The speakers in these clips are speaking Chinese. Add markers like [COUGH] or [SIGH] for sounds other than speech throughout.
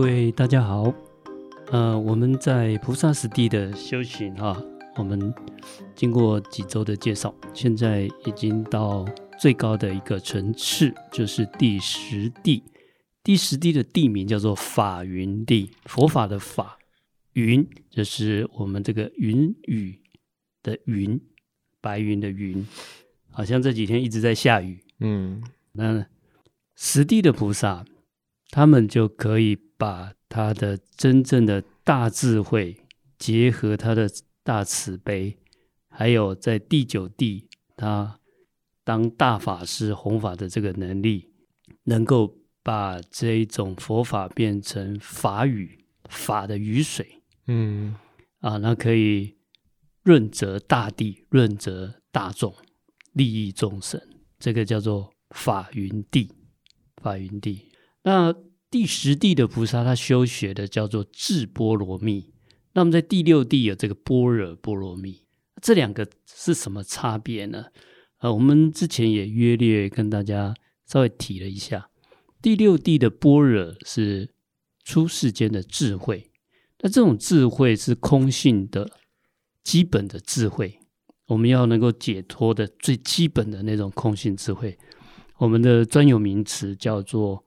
各位大家好，呃，我们在菩萨实地的修行哈，我们经过几周的介绍，现在已经到最高的一个层次，就是第十地。第十地的地名叫做法云地，佛法的法，云就是我们这个云雨的云，白云的云，好像这几天一直在下雨。嗯，那十地的菩萨，他们就可以把他的真正的大智慧，结合他的大慈悲，还有在第九地他当大法师弘法的这个能力，能够。把这一种佛法变成法雨，法的雨水，嗯，啊，那可以润泽大地，润泽大众，利益众生，这个叫做法云地，法云地。那第十地的菩萨，他修学的叫做智波罗蜜。那么在第六地有这个般若波罗蜜，这两个是什么差别呢？啊，我们之前也约略跟大家稍微提了一下。第六地的般若是出世间的智慧，那这种智慧是空性的基本的智慧，我们要能够解脱的最基本的那种空性智慧，我们的专有名词叫做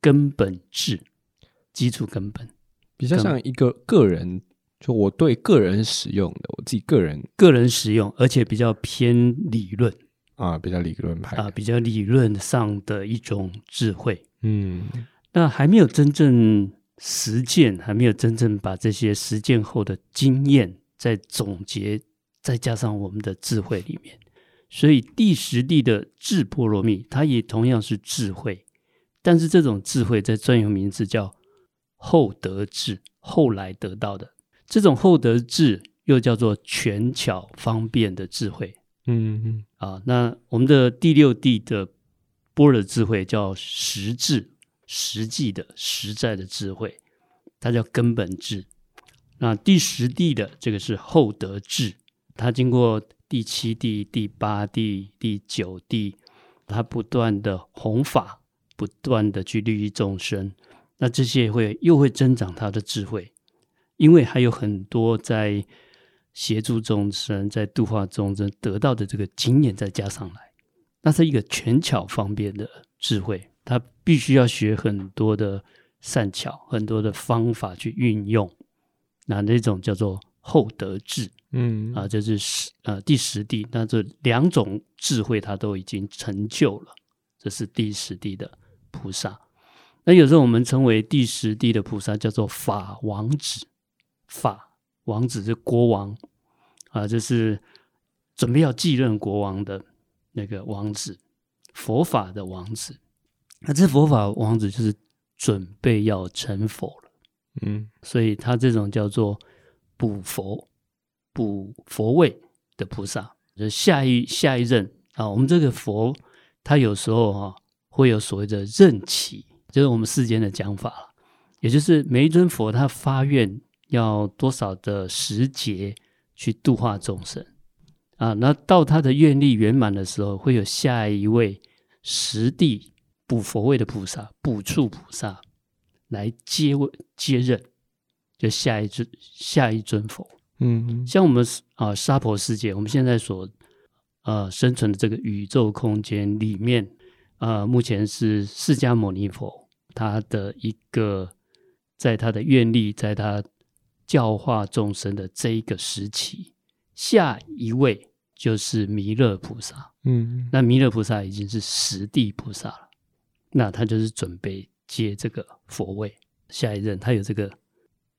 根本智，基础根本，比较像一个个人，就我对个人使用的，我自己个人个人使用，而且比较偏理论。啊，比较理论派啊，比较理论上的一种智慧。嗯，那还没有真正实践，还没有真正把这些实践后的经验再总结，再加上我们的智慧里面。所以第十地的智波罗蜜，它也同样是智慧，但是这种智慧在专有名字叫后得智，后来得到的这种后得智，又叫做权巧方便的智慧。嗯嗯啊，那我们的第六地的般若智慧叫实智，实际的、实在的智慧，它叫根本智。那第十地的这个是后得智，它经过第七地、第八地、第九地，它不断的弘法，不断的去利益众生，那这些会又会增长他的智慧，因为还有很多在。协助众生在度化众生得到的这个经验再加上来，那是一个权巧方便的智慧，他必须要学很多的善巧，很多的方法去运用。那那种叫做厚德智，嗯。啊，这是十呃第十地，那这两种智慧他都已经成就了，这是第十地的菩萨。那有时候我们称为第十地的菩萨叫做法王子，法。王子是国王啊，就是准备要继任国王的那个王子，佛法的王子。那这佛法王子就是准备要成佛了，嗯，所以他这种叫做补佛、补佛位的菩萨，就是下一下一任啊。我们这个佛，他有时候哈、啊、会有所谓的任期，就是我们世间的讲法，也就是每一尊佛他发愿。要多少的时节去度化众生啊？那到他的愿力圆满的时候，会有下一位实地补佛位的菩萨、补处菩萨来接位接任，就下一尊下一尊佛。嗯，像我们啊娑婆世界，我们现在所呃生存的这个宇宙空间里面，呃，目前是释迦牟尼佛他的一个，在他的愿力，在他。教化众生的这一个时期，下一位就是弥勒菩萨。嗯，那弥勒菩萨已经是十地菩萨了，那他就是准备接这个佛位，下一任他有这个，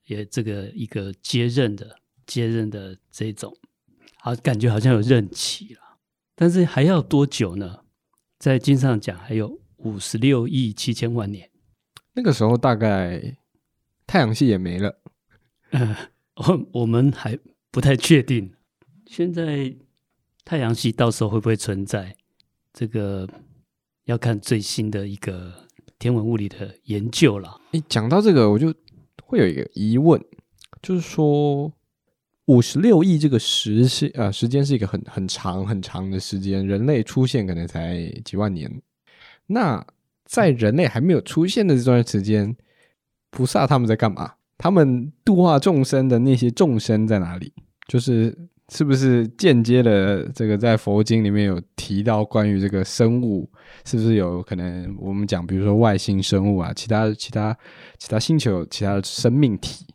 也这个一个接任的接任的这种，好，感觉好像有任期了，但是还要多久呢？在经上讲，还有五十六亿七千万年，那个时候大概太阳系也没了。嗯，我我们还不太确定，现在太阳系到时候会不会存在？这个要看最新的一个天文物理的研究了。诶，讲到这个，我就会有一个疑问，就是说五十六亿这个时是啊，时间是一个很很长很长的时间，人类出现可能才几万年。那在人类还没有出现的这段时间，菩萨他们在干嘛？他们度化众生的那些众生在哪里？就是是不是间接的这个在佛经里面有提到关于这个生物，是不是有可能我们讲，比如说外星生物啊，其他其他其他星球其他的生命体，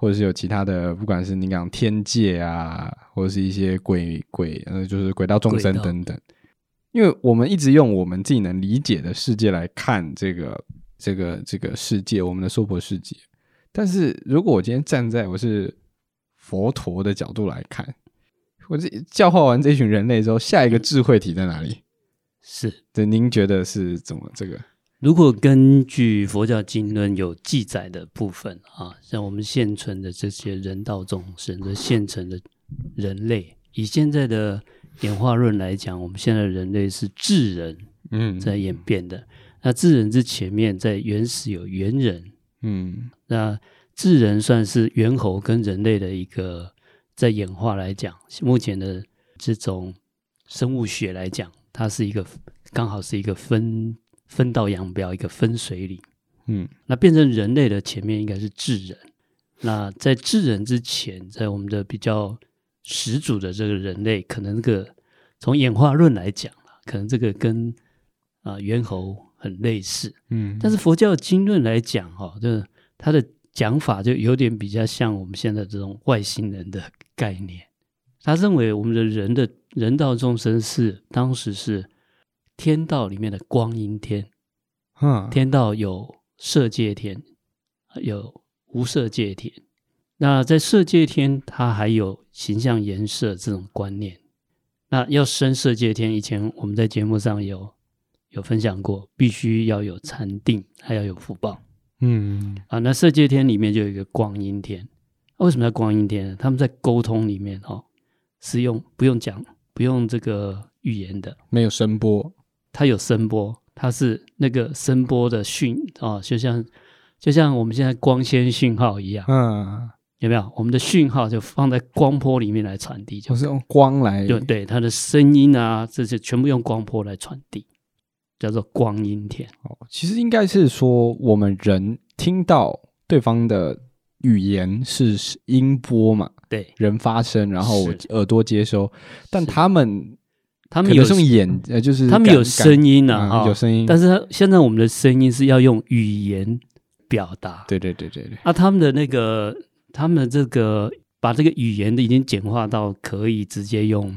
或者是有其他的，不管是你讲天界啊，或者是一些鬼鬼，呃，就是鬼道众生等等。因为我们一直用我们自己能理解的世界来看这个这个这个世界，我们的娑婆世界。但是如果我今天站在我是佛陀的角度来看，我这教化完这群人类之后，下一个智慧体在哪里？是，对，您觉得是怎么这个？如果根据佛教经论有记载的部分啊，像我们现存的这些人道众生的现存的人类，以现在的演化论来讲，我们现在的人类是智人，嗯，在演变的。嗯、那智人之前面，在原始有猿人。嗯，那智人算是猿猴跟人类的一个在演化来讲，目前的这种生物学来讲，它是一个刚好是一个分分道扬镳，一个分水岭。嗯，那变成人类的前面应该是智人。那在智人之前，在我们的比较始祖的这个人类，可能这个从演化论来讲，可能这个跟啊猿猴。很类似，嗯，但是佛教经论来讲，哈，就是他的讲法就有点比较像我们现在这种外星人的概念。他认为我们的人的人道众生是当时是天道里面的光阴天，嗯，天道有色界天，有无色界天。那在色界天，它还有形象颜色这种观念。那要升色界天，以前我们在节目上有。有分享过，必须要有禅定，还要有福报。嗯啊，那色界天里面就有一个光阴天。啊、为什么叫光阴天呢？他们在沟通里面哦，是用不用讲，不用这个语言的，没有声波，它有声波，它是那个声波的讯啊，就像就像我们现在光纤讯号一样。嗯，有没有？我们的讯号就放在光波里面来传递，就是用光来，对对，它的声音啊，这些全部用光波来传递。叫做光阴天哦，其实应该是说，我们人听到对方的语言是音波嘛，对，人发声，然后耳朵接收，但他们他们有用眼，呃，就是他们有声音啊，有声音，但是现在我们的声音是要用语言表达，对对对对对，啊，他们的那个，他们的这个把这个语言的已经简化到可以直接用。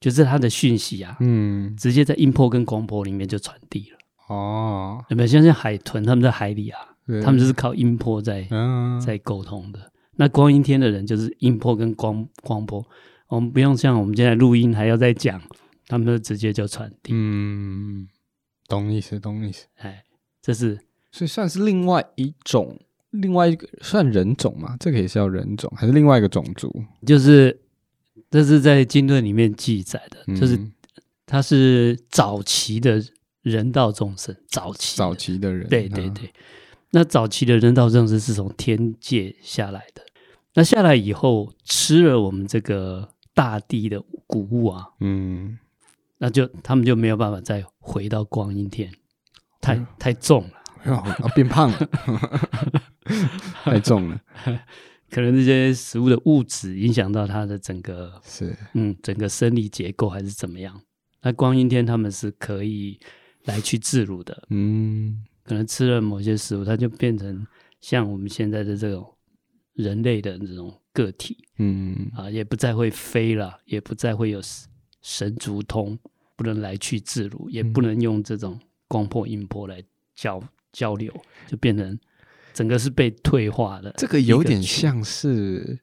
就是它的讯息啊，嗯，直接在音波跟光波里面就传递了。哦，有没有？像像海豚他们在海里啊，他们就是靠音波在、嗯、在沟通的。那光阴天的人就是音波跟光光波，我们不用像我们现在录音还要再讲，他们就直接就传递。嗯，懂意思，懂意思。哎，这是所以算是另外一种，另外一个算人种嘛？这个也是叫人种，还是另外一个种族？就是。这是在经论里面记载的，嗯、就是他是早期的人道众生，早期早期的人，对对对。啊、那早期的人道众生是从天界下来的，那下来以后吃了我们这个大地的谷物啊，嗯，那就他们就没有办法再回到光阴天，太、嗯、太重了，啊，变胖了，[LAUGHS] 太重了。可能这些食物的物质影响到它的整个是。嗯整个生理结构还是怎么样？那光阴天他们是可以来去自如的，嗯，可能吃了某些食物，它就变成像我们现在的这种人类的这种个体，嗯。啊，也不再会飞了，也不再会有神足通，不能来去自如，也不能用这种光波音波来交交流，就变成。整个是被退化的，这个有点像是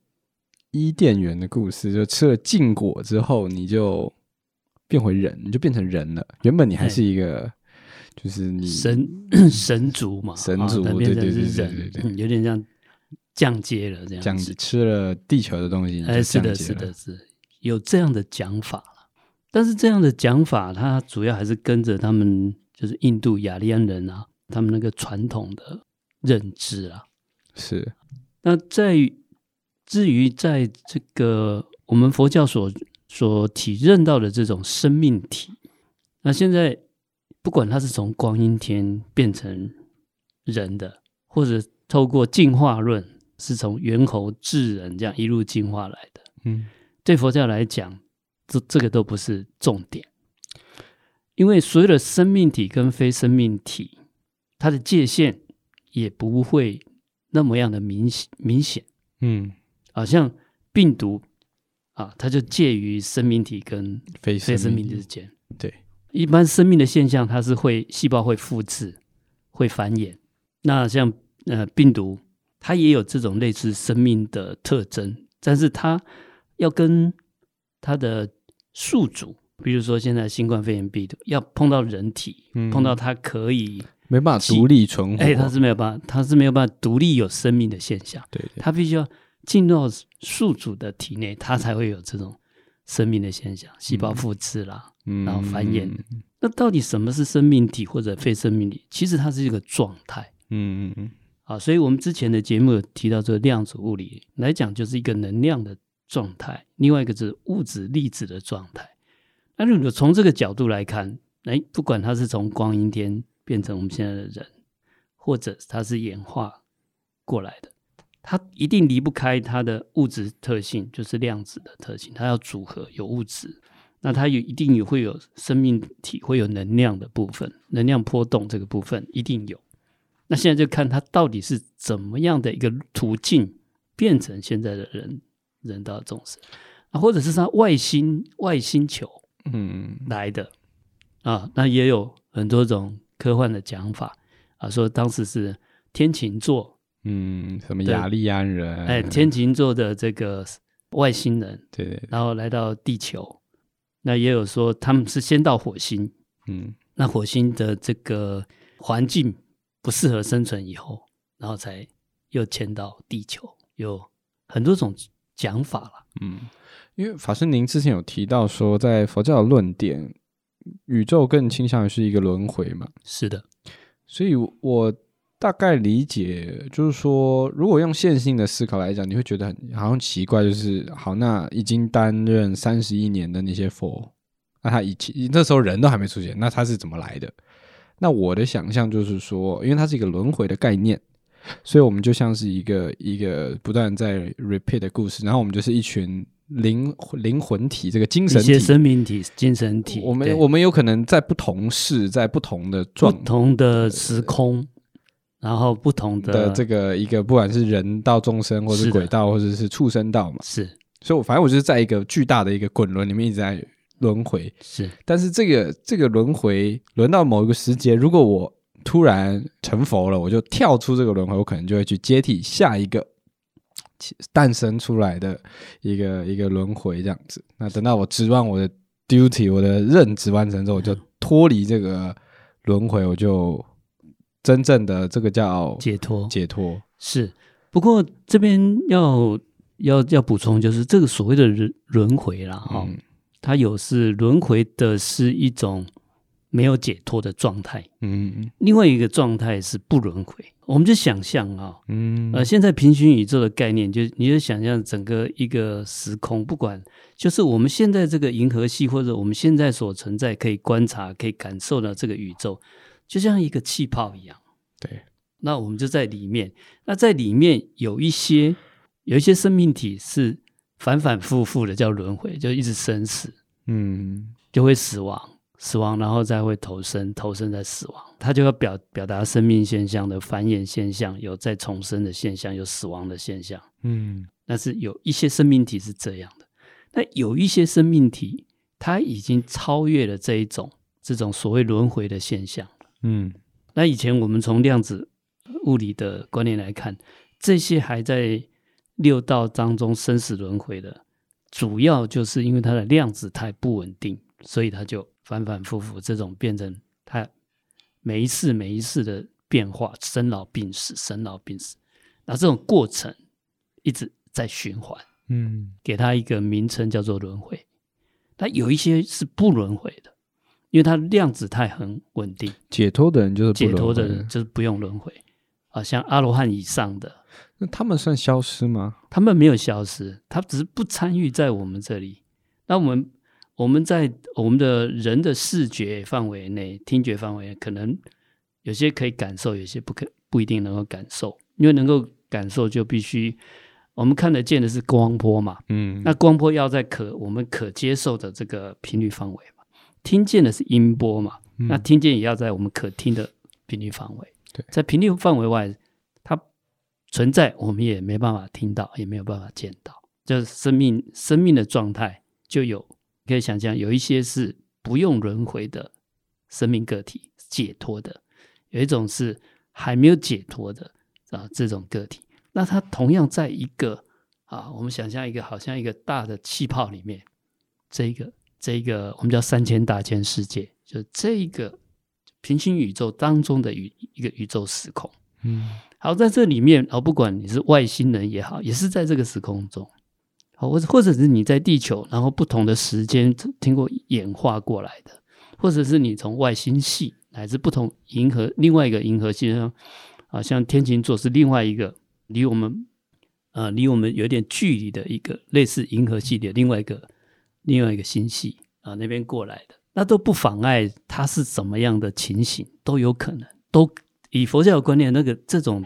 伊甸园的故事，就吃了禁果之后，你就变回人，你就变成人了。原本你还是一个，欸、就是你神 [CLEARS THROAT] 神族嘛，神族对对对对对对，有点像降阶了这样子，吃了地球的东西，哎、欸，是的，是的，是有这样的讲法了。但是这样的讲法，它主要还是跟着他们，就是印度雅利安人啊，他们那个传统的。认知啊，是。那在至于在这个我们佛教所所体认到的这种生命体，那现在不管它是从光阴天变成人的，或者透过进化论，是从猿猴智人这样一路进化来的。嗯，对佛教来讲，这这个都不是重点，因为所有的生命体跟非生命体，它的界限也不会那么样的明明显。嗯，好像病毒啊，它就介于生命体跟非生命体之间。对，一般生命的现象，它是会细胞会复制、会繁衍。那像呃病毒，它也有这种类似生命的特征，但是它要跟它的宿主，比如说现在新冠肺炎病毒，要碰到人体，嗯、碰到它可以没办法独立存活，哎，它是没有办法，它是没有办法独立有生命的现象。对，对，它必须要进入到宿主的体内，它才会有这种生命的现象，细胞复制啦，嗯、然后繁衍。嗯、那到底什么是生命体或者非生命体？其实它是一个状态。嗯嗯嗯。啊，所以我们之前的节目有提到这个量子物理来讲，就是一个能量的状态；另外一个是物质粒子的状态。那如果从这个角度来看，哎，不管它是从光阴天变成我们现在的人，或者它是演化过来的，它一定离不开它的物质特性，就是量子的特性。它要组合有物质，那它有一定也会有生命体，会有能量的部分，能量波动这个部分一定有。那现在就看它到底是怎么样的一个途径变成现在的人人道众生。啊，或者是他外星外星球嗯。来的。嗯啊，那也有很多种科幻的讲法。啊，说当时是天琴座嗯，什么亚利安人。哎，天琴座的这个外星人对，对，然后来到地球，那也有说他们是先到火星。嗯，那火星的这个环境。不适合生存以后，然后才又迁到地球，有很多种讲法了。嗯，因为法师您之前有提到说，在佛教的论点，宇宙更倾向于是一个轮回嘛？是的，所以我大概理解，就是说，如果用线性的思考来讲，你会觉得很好像奇怪，就是好，那已经担任三十一年的那些佛，那他以前那时候人都还没出现，那他是怎么来的？那我的想象就是说，因为它是一个轮回的概念，所以我们就像是一个一个不断在 repeat 的故事，然后我们就是一群灵灵魂体，这个精神体、生命体、精神体。我们我们有可能在不同世，在不同的状、不同的时空，然后不同的，的这个一个，不管是人道众生，或者是鬼道，或者是畜生道嘛，是。所以，我反正我就是在一个巨大的一个滚轮里面一直在。轮回是，但是这个这个轮回轮到某一个时节，如果我突然成佛了，我就跳出这个轮回，我可能就会去接替下一个诞生出来的一个一个轮回这样子。那等到我职完我的 duty，我的任职完成之后，我就脱离这个轮回，我就真正的这个叫解脱。解脱是，不过这边要要要补充，就是这个所谓的轮轮回啦，哈、嗯。它有是轮回的，是一种没有解脱的状态。嗯，另外一个状态是不轮回。我们就想象啊，嗯，呃，现在平行宇宙的概念，就你就想象整个一个时空，不管就是我们现在这个银河系，或者我们现在所存在可以观察、可以感受到这个宇宙，就像一个气泡一样。对，那我们就在里面。那在里面有一些有一些生命体是。反反复复的叫轮回，就一直生死，嗯，就会死亡，死亡，然后再会投生，投生再死亡，它就要表表达生命现象的繁衍现象，有再重生的现象，有死亡的现象，嗯，但是有一些生命体是这样的，那有一些生命体，它已经超越了这一种这种所谓轮回的现象，嗯，那以前我们从量子物理的观念来看，这些还在。六道当中生死轮回的，主要就是因为它的量子态不稳定，所以它就反反复复，这种变成他每一次每一次的变化，生老病死，生老病死，那这种过程一直在循环，嗯，给他一个名称叫做轮回。它有一些是不轮回的，因为它量子态很稳定。解脱的人就是解脱的人，就是不用轮回啊，像阿罗汉以上的。那他们算消失吗？他们没有消失，他只是不参与在我们这里。那我们我们在我们的人的视觉范围内、听觉范围内，可能有些可以感受，有些不可不一定能够感受。因为能够感受就必须我们看得见的是光波嘛，嗯，那光波要在可我们可接受的这个频率范围嘛，听见的是音波嘛，嗯、那听见也要在我们可听的频率范围，对，在频率范围外，它存在我们也没办法听到，也没有办法见到，就是生命生命的状态就有可以想象有一些是不用轮回的生命个体解脱的，有一种是。还没有解脱的啊，这种个体，那它同样在一个啊，我们想象一个好像一个大的气泡里面，这一个这一个我们叫三千大千世界，就是这一个平行宇宙当中的宇一个宇宙时空。嗯，好，在这里面，哦，不管你是外星人也好，也是在这个时空中，好，或者或者是你在地球，然后不同的时间经过演化过来的，或者是你从外星系。乃至不同银河，另外一个银河系上，啊，像天琴座是另外一个离我们，呃，离我们有点距离的一个类似银河系的另外一个另外一个星系啊，那边过来的，那都不妨碍它是怎么样的情形，都有可能，都以佛教的观念，那个这种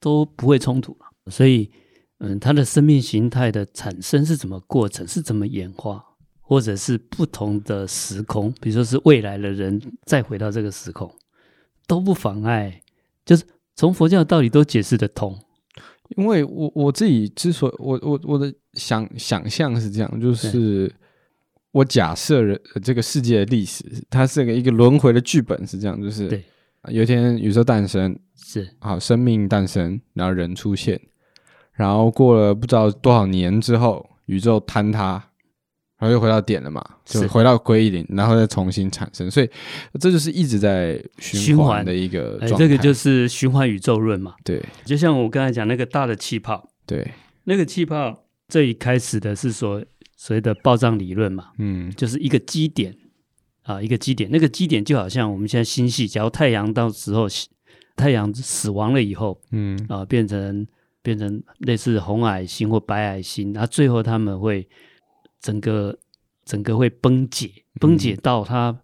都不会冲突，所以，嗯，它的生命形态的产生是怎么过程，是怎么演化？或者是不同的时空，比如说是未来的人再回到这个时空，都不妨碍，就是从佛教的道理都解释得通。因为我我自己之所以我我我的想想象是这样，就是我假设人这个世界的历史，它是个一个轮回的剧本是这样，就是对，有一天宇宙诞生是好生命诞生，然后人出现，然后过了不知道多少年之后，宇宙坍塌。然后又回到点了嘛，就回到归零，然后再重新产生，所以这就是一直在循环的一个状态。哎，这个就是循环宇宙论嘛。对，就像我刚才讲那个大的气泡，对，那个气泡这一开始的是说所谓的暴胀理论嘛，嗯，就是一个基点啊，一个基点，那个基点就好像我们现在星系，假如太阳到时候太阳死亡了以后，嗯。啊，变成变成类似红矮星或白矮星，然后最后他们会。整个整个会崩解，崩解到它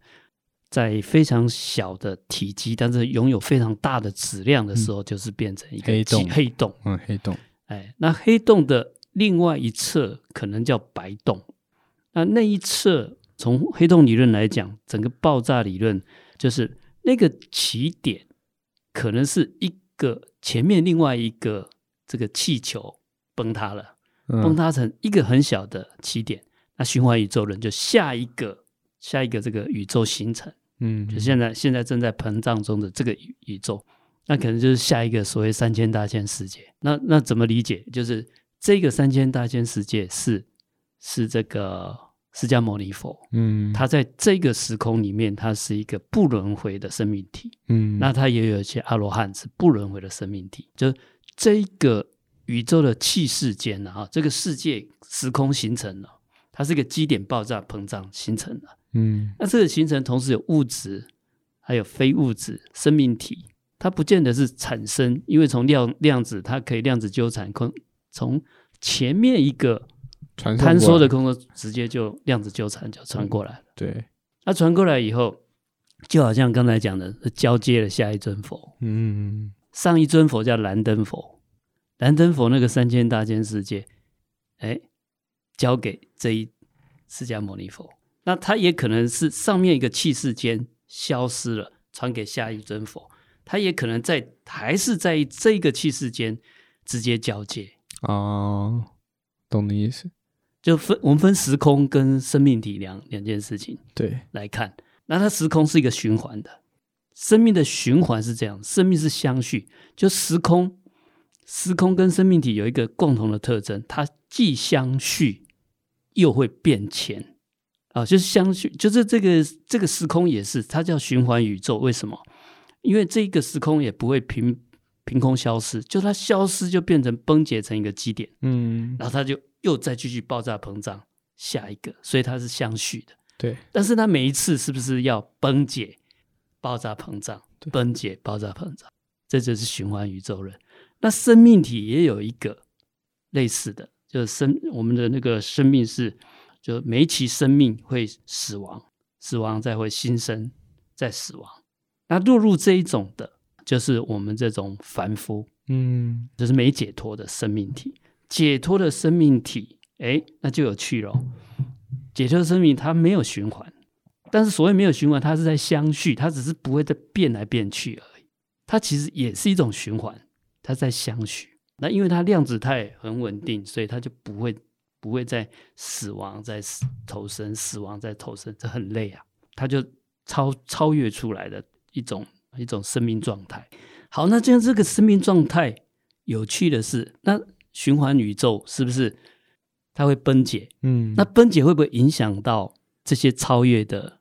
在非常小的体积，嗯、但是拥有非常大的质量的时候，就是变成一个黑洞。黑洞，嗯，黑洞。哎，那黑洞的另外一侧可能叫白洞。那那一侧，从黑洞理论来讲，整个爆炸理论就是那个起点可能是一个前面另外一个这个气球崩塌了。崩塌成一个很小的起点，那循环宇宙论就下一个下一个这个宇宙形成，嗯，就现在现在正在膨胀中的这个宇宇宙，那可能就是下一个所谓三千大千世界。那那怎么理解？就是这个三千大千世界是是这个释迦牟尼佛，嗯，他在这个时空里面，他是一个不轮回的生命体，嗯，那他也有一些阿罗汉是不轮回的生命体，就这个。宇宙的气世间啊，这个世界时空形成了，它是一个基点爆炸膨胀形成的。嗯，那这个形成同时有物质，还有非物质生命体，它不见得是产生，因为从量量子它可以量子纠缠空，从前面一个坍缩的空中直接就量子纠缠就传过来了。对，那传过来以后，就好像刚才讲的，交接了下一尊佛。嗯，上一尊佛叫燃灯佛。燃灯佛那个三千大千世界，哎，交给这一释迦牟尼佛，那他也可能是上面一个气世间消失了，传给下一尊佛，他也可能在还是在这个气世间直接交接。哦，懂你意思，就分我们分时空跟生命体两两件事情，对。来看，那它时空是一个循环的，生命的循环是这样，生命是相续，就时空。时空跟生命体有一个共同的特征，它既相续又会变迁啊，就是相续，就是这个这个时空也是，它叫循环宇宙。为什么？因为这个时空也不会凭凭空消失，就它消失就变成崩解成一个基点，嗯，然后它就又再继续爆炸膨胀下一个，所以它是相续的。对，但是它每一次是不是要崩解、爆炸膨胀、崩解、爆炸膨胀？这就是循环宇宙论。那生命体也有一个类似的，就是生我们的那个生命是，就每一期生命会死亡，死亡再会新生，再死亡。那落入这一种的，就是我们这种凡夫嗯，就是没解脱的生命体。解脱的生命体，哎，那就有趣了。解脱生命它没有循环，但是所谓没有循环，它是在相续，它只是不会再变来变去而已。它其实也是一种循环，它在相续。那因为它量子态很稳定，所以它就不会不会再死亡，在死投生，死亡再投生，这很累啊。它就超超越出来的一种一种生命状态。好，那这样这个生命状态有趣的是，那循环宇宙是不是它会崩解？嗯，那崩解会不会影响到这些超越的，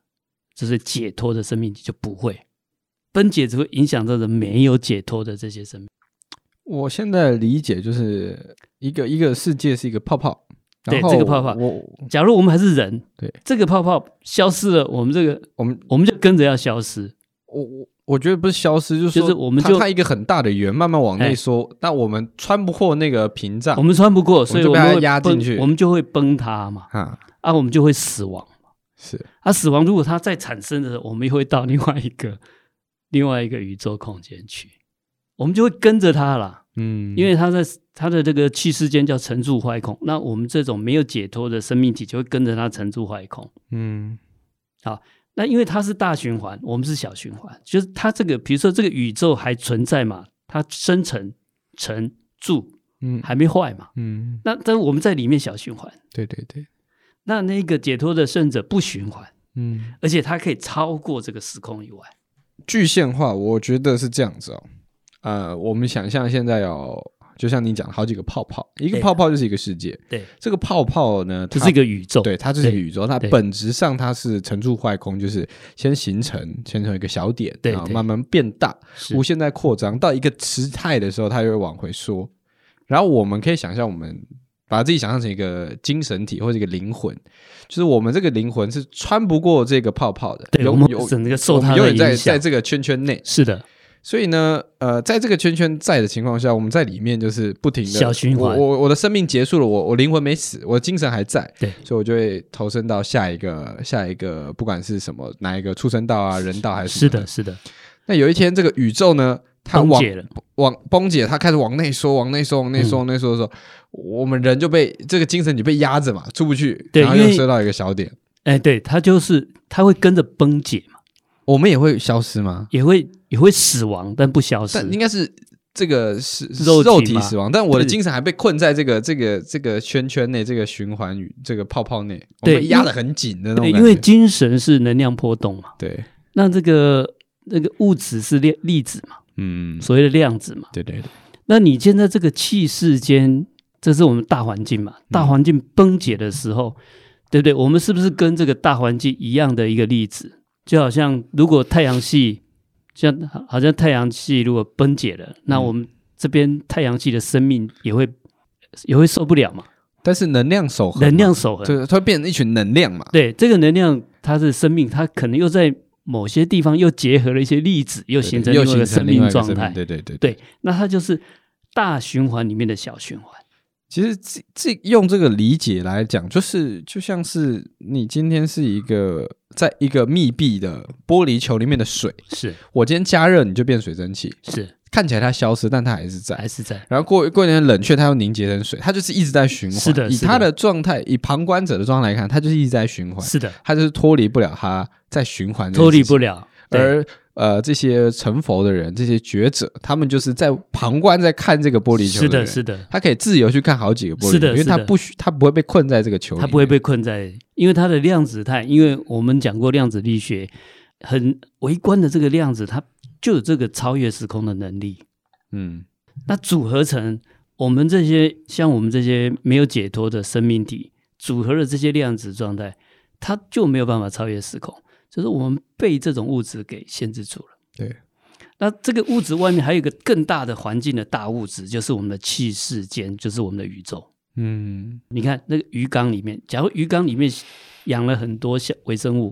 就是解脱的生命体？就不会，分解只会影响到人没有解脱的这些生命。我现在理解就是一个一个世界是一个泡泡。对这个泡泡，我假如我们还是人，对这个泡泡消失了，我们这个我们我们就跟着要消失。我我我觉得不是消失，就是说我们就它一个很大的圆慢慢往内缩，但我们穿不过那个屏障，我们穿不过，所以我们压进去，我们就会崩塌嘛，啊，啊，我们就会死亡嘛。是。啊，死亡如果它再产生的时候，我们又会到另外一个 [LAUGHS] 另外一个宇宙空间去，我们就会跟着它了。嗯，因为它在它的这个气世间叫沉住坏空，那我们这种没有解脱的生命体就会跟着它沉住坏空。嗯，好，那因为它是大循环，我们是小循环，就是它这个，比如说这个宇宙还存在嘛，它生成沉住，嗯，还没坏嘛，嗯，那但是我们在里面小循环，对对对，那那个解脱的圣者不循环，嗯，而且它可以超过这个时空以外，具现化，我觉得是这样子哦。呃，我们想象现在有，就像你讲，好几个泡泡，一个泡泡就是一个世界。对，这个泡泡呢，它是一个宇宙。对，它就是一个宇宙。它本质上它是沉住坏空，就是先形成，形成一个小点，然后慢慢变大，无限在扩张，到一个时态的时候，它又会往回缩。然后我们可以想象，我们把自己想象成一个精神体或者一个灵魂，就是我们这个灵魂是穿不过这个泡泡的，有有整个受它的影响，在在这个圈圈内。是的。所以呢，呃，在这个圈圈在的情况下，我们在里面就是不停的小循环。我我的生命结束了，我我灵魂没死，我的精神还在。对，所以我就会投身到下一个下一个，不管是什么哪一个畜生道啊、人道还是是的，是的。那有一天这个宇宙呢，崩解了，往崩解，它开始往内缩，往内缩，往内缩，往内缩的时候，我们人就被这个精神就被压着嘛，出不去，然后又缩到一个小点。哎，对，它就是它会跟着崩解嘛。我们也会消失吗？也会也会死亡，但不消失。但应该是这个是肉体死亡，但我的精神还被困在这个这个这个圈圈内，这个循环与这个泡泡内，对，被压得很紧的那种。因为精神是能量波动嘛。对。那这个那个物质是粒粒子嘛？嗯，所谓的量子嘛。对对对。那你现在这个气势间，这是我们大环境嘛？大环境崩解的时候，对不对？我们是不是跟这个大环境一样的一个例子？就好像如果太阳系像好像太阳系如果崩解了，嗯、那我们这边太阳系的生命也会也会受不了嘛。但是能量守恒，能量守恒，对，它会变成一群能量嘛。对，这个能量它是生命，它可能又在某些地方又结合了一些粒子，又形成另外一个生命状态。对对对对，那它就是大循环里面的小循环。其实这这用这个理解来讲，就是就像是你今天是一个在一个密闭的玻璃球里面的水，是我今天加热你就变水蒸气，是看起来它消失，但它还是在，还是在。然后过过一点冷却，它又凝结成水，它就是一直在循环。是的，以它的状态，以旁观者的状态来看，它就是一直在循环。是的，它就是脱离不了它在循环，脱离不了，而。呃，这些成佛的人，这些觉者，他们就是在旁观，在看这个玻璃球。是的，是的，他可以自由去看好几个玻璃球，是的，因为他不需，他不会被困在这个球里，他不会被困在，因为他的量子态，因为我们讲过量子力学，很微观的这个量子，它就有这个超越时空的能力。嗯，那组合成我们这些像我们这些没有解脱的生命体，组合了这些量子状态，它就没有办法超越时空。就是我们被这种物质给限制住了。对，那这个物质外面还有一个更大的环境的大物质，就是我们的气世间，就是我们的宇宙。嗯，你看那个鱼缸里面，假如鱼缸里面养了很多小微生物，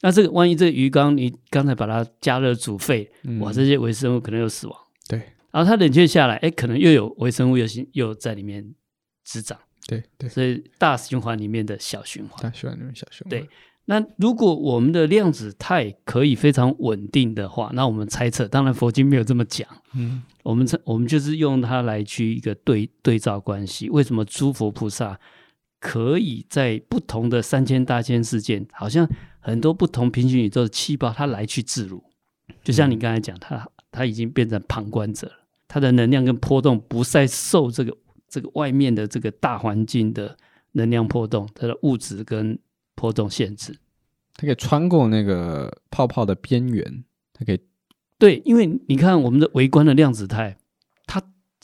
那这个万一这个鱼缸你刚才把它加热煮沸，嗯、哇，这些微生物可能又死亡。对，然后它冷却下来，哎，可能又有微生物又又在里面滋长。对对，所以大循环里面的小循环，大循环里面小循环。对。那如果我们的量子态可以非常稳定的话，那我们猜测，当然佛经没有这么讲，嗯，我们我们就是用它来去一个对对照关系。为什么诸佛菩萨可以在不同的三千大千世界，好像很多不同平行宇宙的细胞，它来去自如？就像你刚才讲，它它已经变成旁观者了，它的能量跟波动不再受这个这个外面的这个大环境的能量波动，它的物质跟波动限制，它可以穿过那个泡泡的边缘，它可以对，因为你看我们的微观的量子态，它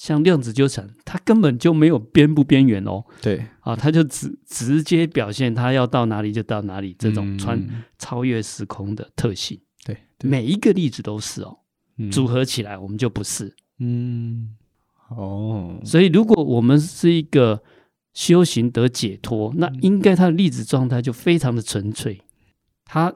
像量子纠缠，它根本就没有边不边缘哦，对。啊，它就直直接表现它要到哪里就到哪里，这种穿、嗯、超越时空的特性，对，对。每一个粒子都是哦，嗯、组合起来我们就不是，嗯，哦，所以如果我们是一个。修行得解脱，那应该它的粒子状态就非常的纯粹。它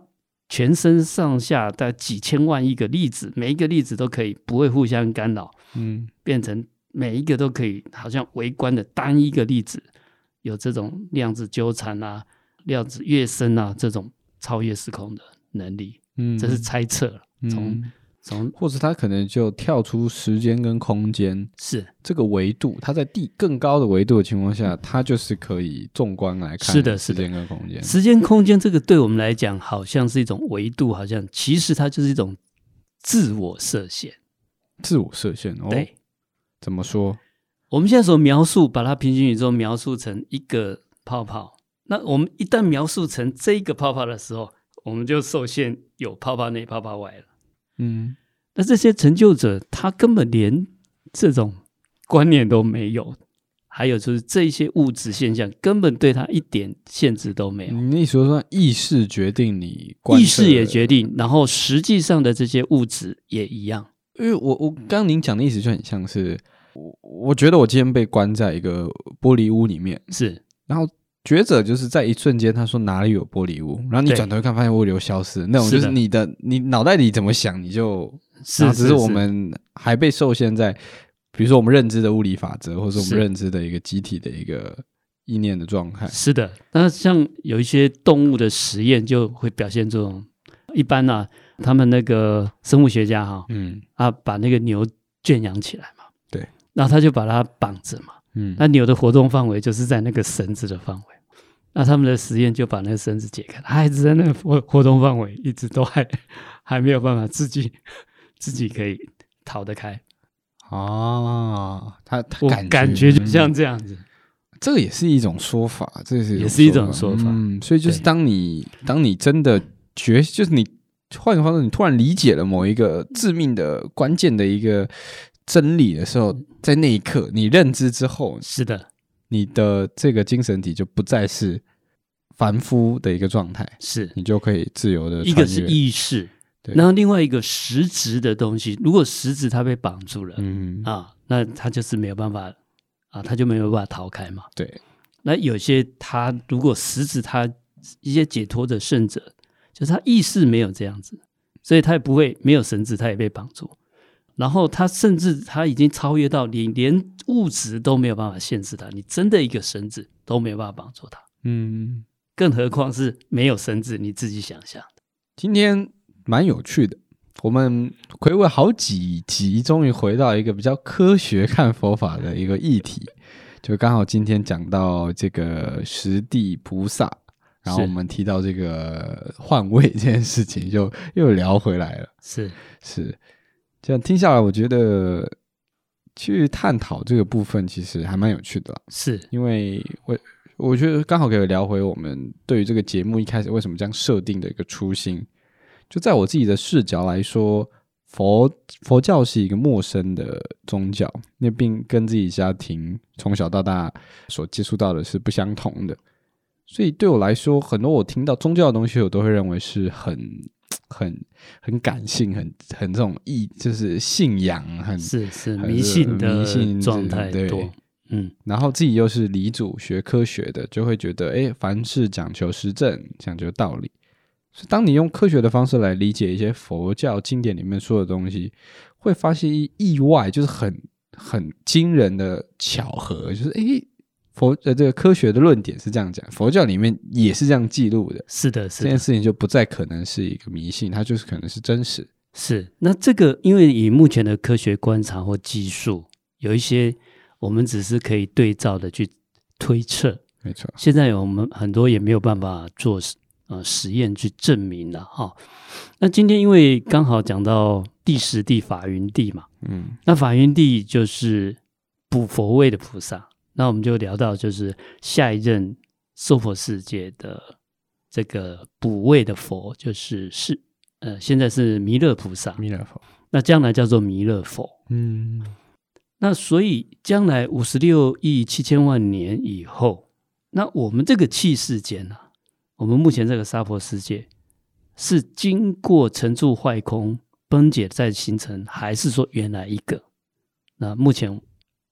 全身上下的几千万亿个粒子，每一个粒子都可以不会互相干扰，嗯，变成每一个都可以好像微观的单一个粒子，有这种量子纠缠啊、量子跃升啊这种超越时空的能力。嗯，这是猜测了，从。嗯从或者他可能就跳出时间跟空间，是这个维度，它在地更高的维度的情况下，它就是可以纵观来看。是的，时间跟空间，时间空间这个对我们来讲，好像是一种维度，好像其实它就是一种自我设限。自我设限哦，对，怎么说？我们现在所描述，把它平行宇宙描述成一个泡泡，那我们一旦描述成这个泡泡的时候，我们就受限有泡泡内、泡泡外了。嗯，那这些成就者，他根本连这种观念都没有，还有就是这些物质现象根本对他一点限制都没有。你意思说，意识决定你，意识也决定，然后实际上的这些物质也一样。因为我我刚刚您讲的意思就很像是，我我觉得我今天被关在一个玻璃屋里面，是，然后。觉者就是在一瞬间，他说哪里有玻璃屋，然后你转头看，发现屋消失，那种就是你的，的你脑袋里怎么想，你就，是只是我们还被受限在，比如说我们认知的物理法则，或者我们认知的一个集体的一个意念的状态。是的，那像有一些动物的实验就会表现这种，一般呢、啊，他们那个生物学家哈，嗯。啊，把那个牛圈养起来嘛，对，然后他就把它绑着嘛，嗯，那牛的活动范围就是在那个绳子的范围。那他们的实验就把那个绳子解开，他一直在那个活活动范围，一直都还 [LAUGHS] 还没有办法自己 [LAUGHS] 自己可以逃得开。哦，他他感觉，感觉就像这样子，嗯，这个也是一种说法，这是也是一种说法。嗯，所以就是当你当你真的觉，就是你换个方式，你突然理解了某一个致命的关键的一个真理的时候，在那一刻你认知之后，是的。你的这个精神体就不再是凡夫的一个状态，是你就可以自由的。一个是意识，然后另外一个实质的东西，如果实质它被绑住了，嗯啊，那它就是没有办法啊，它就没有办法逃开嘛。对，那有些他如果实质他一些解脱的圣者，就是他意识没有这样子，所以他也不会没有绳子，他也被绑住。然后他甚至他已经超越到你连物质都没有办法限制他，你真的一个绳子都没有办法绑住他，嗯，更何况是没有绳子，你自己想象的。今天蛮有趣的，我们回味好几集，终于回到一个比较科学看佛法的一个议题，就刚好今天讲到这个十地菩萨，然后我们提到这个换位这件事情，就又聊回来了，是是。这样听下来，我觉得去探讨这个部分其实还蛮有趣的啦。是因为我我觉得刚好可以聊回我们对于这个节目一开始为什么这样设定的一个初心。就在我自己的视角来说，佛佛教是一个陌生的宗教，那并跟自己家庭从小到大所接触到的是不相同的。所以对我来说，很多我听到宗教的东西，我都会认为是很。很很感性，很很这种意，就是信仰，很是是迷信的迷信状态多，对，嗯，然后自己又是理主学科学的，就会觉得，哎，凡事讲求实证，讲究道理。所以，当你用科学的方式来理解一些佛教经典里面说的东西，会发现意外，就是很很惊人的巧合，就是哎，佛呃这个科学的论点是这样讲，佛教里面也是这样记录的。是的，是的，这件事情就不再可能是一个迷信，它就是可能是真实。是，那这个因为以目前的科学观察或技术，有一些我们只是可以对照的去推测。没错，现在我们很多也没有办法做呃实验去证明了哈。那今天因为刚好讲到第十地法云地嘛，嗯，那法云地就是补佛位的菩萨。那我们就聊到，就是下一任娑婆世界的这个补位的佛，就是是呃，现在是弥勒菩萨，弥勒佛。那将来叫做弥勒佛。嗯，那所以将来五十六亿七千万年以后，那我们这个器世间啊，我们目前这个娑婆世界是经过成住坏空崩解再形成，还是说原来一个？那目前。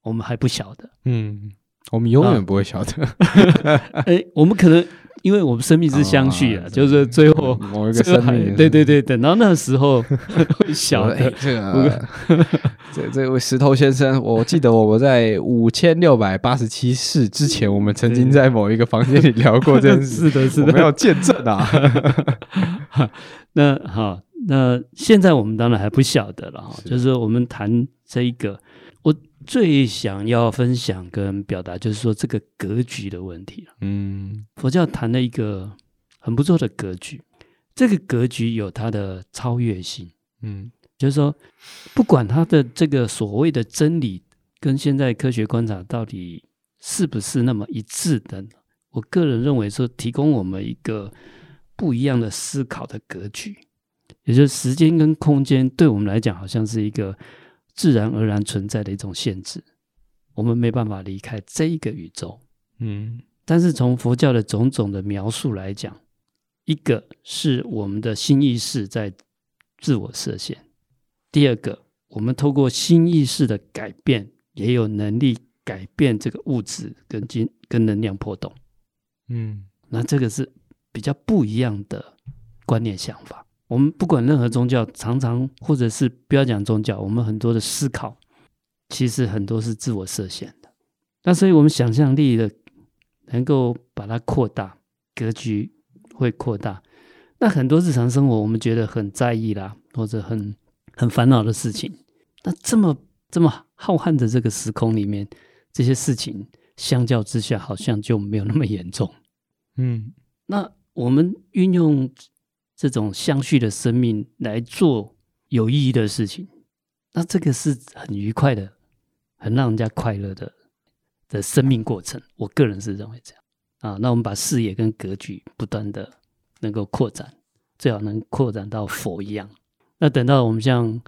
我们还不晓得，嗯，我们永远不会晓得。[LAUGHS] 哎、欸，我们可能因为我们生命是相续的，哦、就是最后某一个生命，对对对，等到那时候 [LAUGHS] 会晓得。欸、这个，这这位石头先生，我记得我们在五千六百八十七世之前，我们曾经在某一个房间里聊过这件事。[LAUGHS] 是的，是的，我们要见证啊。那好，那现在我们当然还不晓得了哈，就是我们谈这一个。最想要分享跟表达，就是说这个格局的问题。嗯，佛教谈了一个很不错的格局，这个格局有它的超越性。嗯，就是说，不管它的这个所谓的真理跟现在科学观察到底是不是那么一致的，我个人认为说，提供我们一个不一样的思考的格局，也就是时间跟空间对我们来讲，好像是一个。自然而然存在的一种限制，我们没办法离开这一个宇宙。嗯，但是从佛教的种种的描述来讲，一个是我们的新意识在自我设限；第二个，我们透过新意识的改变，也有能力改变这个物质跟金跟能量波动。嗯，那这个是比较不一样的观念想法。我们不管任何宗教，常常或者是不要讲宗教，我们很多的思考，其实很多是自我设限的。那所以，我们想象力的能够把它扩大，格局会扩大。那很多日常生活，我们觉得很在意啦，或者很很烦恼的事情，那这么这么浩瀚的这个时空里面，这些事情相较之下，好像就没有那么严重。嗯，那我们运用。这种相续的生命来做有意义的事情，那这个是很愉快的，很让人家快乐的的生命过程。我个人是认为这样啊。那我们把视野跟格局不断的能够扩展，最好能扩展到佛一样。[LAUGHS] 那等到我们像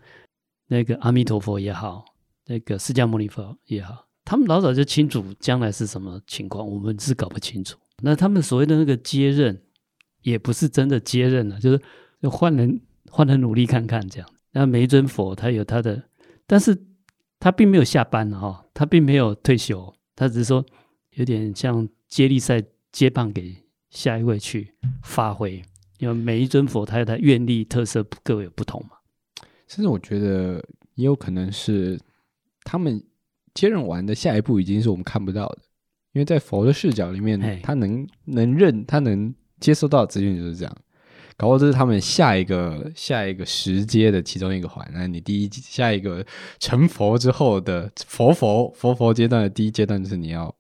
那个阿弥陀佛也好，那个释迦牟尼佛也好，他们老早就清楚将来是什么情况，我们是搞不清楚。那他们所谓的那个接任。也不是真的接任了，就是就换人换人努力看看这样。那每一尊佛他有他的，但是他并没有下班哈，他并没有退休，他只是说有点像接力赛接棒给下一位去发挥。因为每一尊佛他有他愿力特色各有不同嘛。甚至我觉得也有可能是他们接任完的下一步已经是我们看不到的，因为在佛的视角里面，他能能认他能。接收到的资讯就是这样，搞不好这是他们下一个下一个时阶的其中一个环。那你第一下一个成佛之后的佛佛佛佛阶段的第一阶段就是你要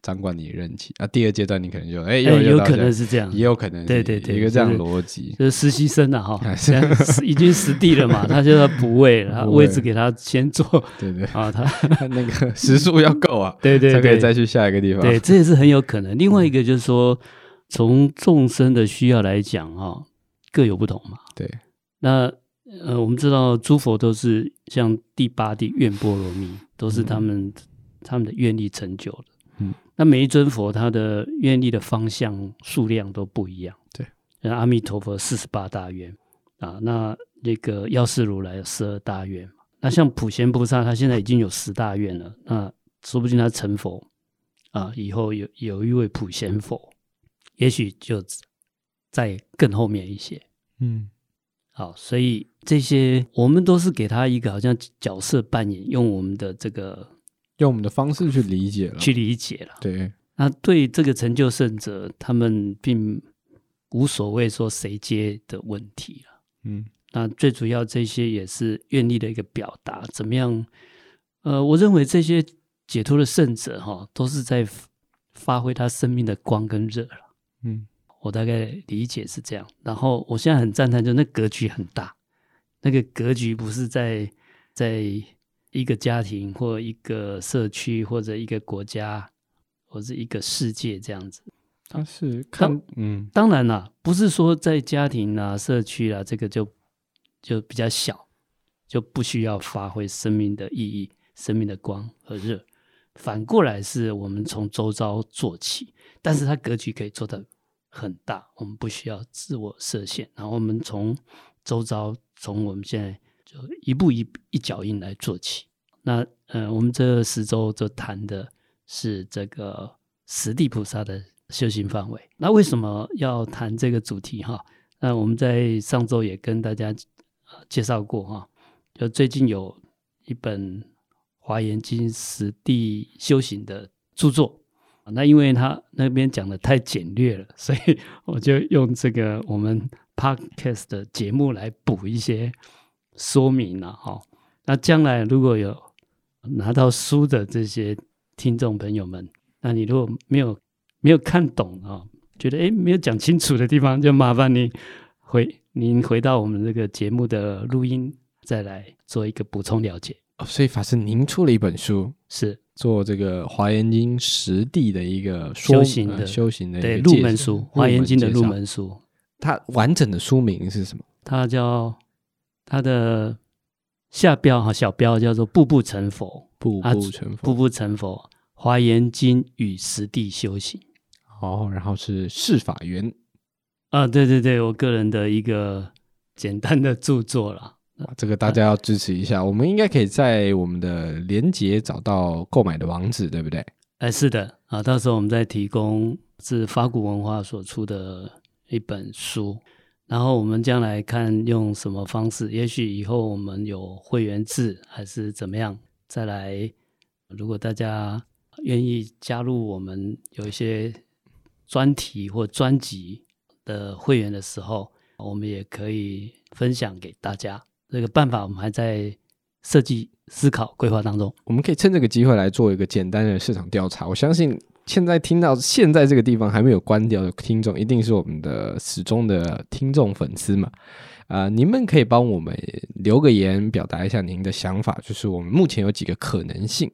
掌管你的任期啊，第二阶段你可能就哎、欸，有有可能是这样，也有可能是对对对一个这样逻辑，就是实习生啊哈，[LAUGHS] 现在已经实地了嘛，[LAUGHS] 他就要补位，然后位置给他先做，对对啊，他 [LAUGHS] 那个时速要够啊，对对，才可以再去下一个地方，对，这也是很有可能。另外一个就是说。从众生的需要来讲，哈，各有不同嘛。对，那呃，我们知道诸佛都是像第八地愿波罗蜜，都是他们、嗯、他们的愿力成就的。嗯，那每一尊佛他的愿力的方向数量都不一样。对，那阿弥陀佛四十八大愿啊，那那个药师如来有十二大愿，那像普贤菩萨他现在已经有十大愿了，那说不定他成佛啊，以后有有一位普贤佛。也许就在更后面一些，嗯，好，所以这些我们都是给他一个好像角色扮演，用我们的这个用我们的方式去理解了，去理解了。对，那对这个成就胜者，他们并无所谓说谁接的问题了。嗯，那最主要这些也是愿力的一个表达。怎么样？呃，我认为这些解脱的圣者哈，都是在发挥他生命的光跟热了。嗯，我大概理解是这样。然后我现在很赞叹，就那格局很大，那个格局不是在在一个家庭或一个社区或者一个国家或者一个世界这样子。他是看，嗯，当然啦，不是说在家庭啊、社区啊，这个就就比较小，就不需要发挥生命的意义、生命的光和热。反过来是我们从周遭做起，但是它格局可以做得很大，我们不需要自我设限，然后我们从周遭，从我们现在就一步一一脚印来做起。那呃，我们这十周就谈的是这个十地菩萨的。修行范围，那为什么要谈这个主题哈？那我们在上周也跟大家介绍过哈，就最近有一本《华严经》实地修行的著作，那因为他那边讲的太简略了，所以我就用这个我们 Podcast 的节目来补一些说明了哈。那将来如果有拿到书的这些听众朋友们，那你如果没有没有看懂啊，觉得诶没有讲清楚的地方，就麻烦你回您回到我们这个节目的录音，再来做一个补充了解。哦，所以法师您出了一本书，是做这个《华严经》实地的一个修行的、呃、修行的对入门书，《华严经》的入门书。它完整的书名是什么？它叫它的下标哈小标叫做“步步成佛”，步步成佛，步步成佛，《华严经》与实地修行。哦，然后是释法缘啊，对对对，我个人的一个简单的著作了。哇这个大家要支持一下，我们应该可以在我们的连结找到购买的网址，对不对？哎，是的啊，到时候我们再提供是法鼓文化所出的一本书，然后我们将来看用什么方式，也许以后我们有会员制还是怎么样，再来，如果大家愿意加入我们，有一些。专题或专辑的会员的时候，我们也可以分享给大家。这个办法我们还在设计、思考、规划当中。我们可以趁这个机会来做一个简单的市场调查。我相信现在听到现在这个地方还没有关掉的听众，一定是我们的始终的听众粉丝嘛？啊、呃，你们可以帮我们留个言，表达一下您的想法。就是我们目前有几个可能性，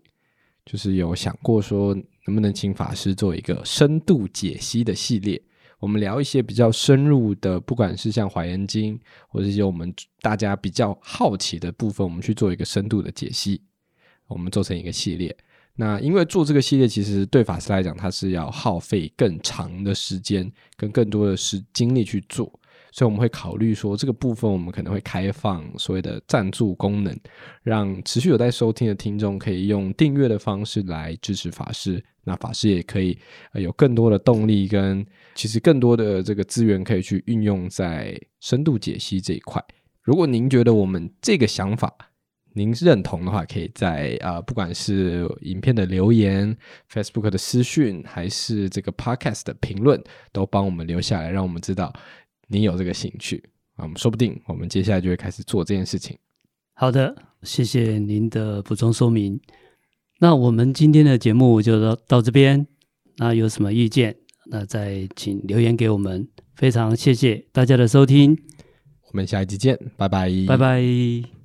就是有想过说。能不能请法师做一个深度解析的系列？我们聊一些比较深入的，不管是像《华严经》，或者一些我们大家比较好奇的部分，我们去做一个深度的解析。我们做成一个系列。那因为做这个系列，其实对法师来讲，它是要耗费更长的时间，跟更多的时精力去做。所以我们会考虑说，这个部分我们可能会开放所谓的赞助功能，让持续有在收听的听众可以用订阅的方式来支持法师。那法师也可以有更多的动力，跟其实更多的这个资源可以去运用在深度解析这一块。如果您觉得我们这个想法您认同的话，可以在啊、呃，不管是影片的留言、Facebook 的私讯，还是这个 Podcast 的评论，都帮我们留下来，让我们知道。你有这个兴趣啊，我们说不定我们接下来就会开始做这件事情。好的，谢谢您的补充说明。那我们今天的节目就到到这边。那有什么意见，那再请留言给我们。非常谢谢大家的收听，我们下一集见，拜拜，拜拜。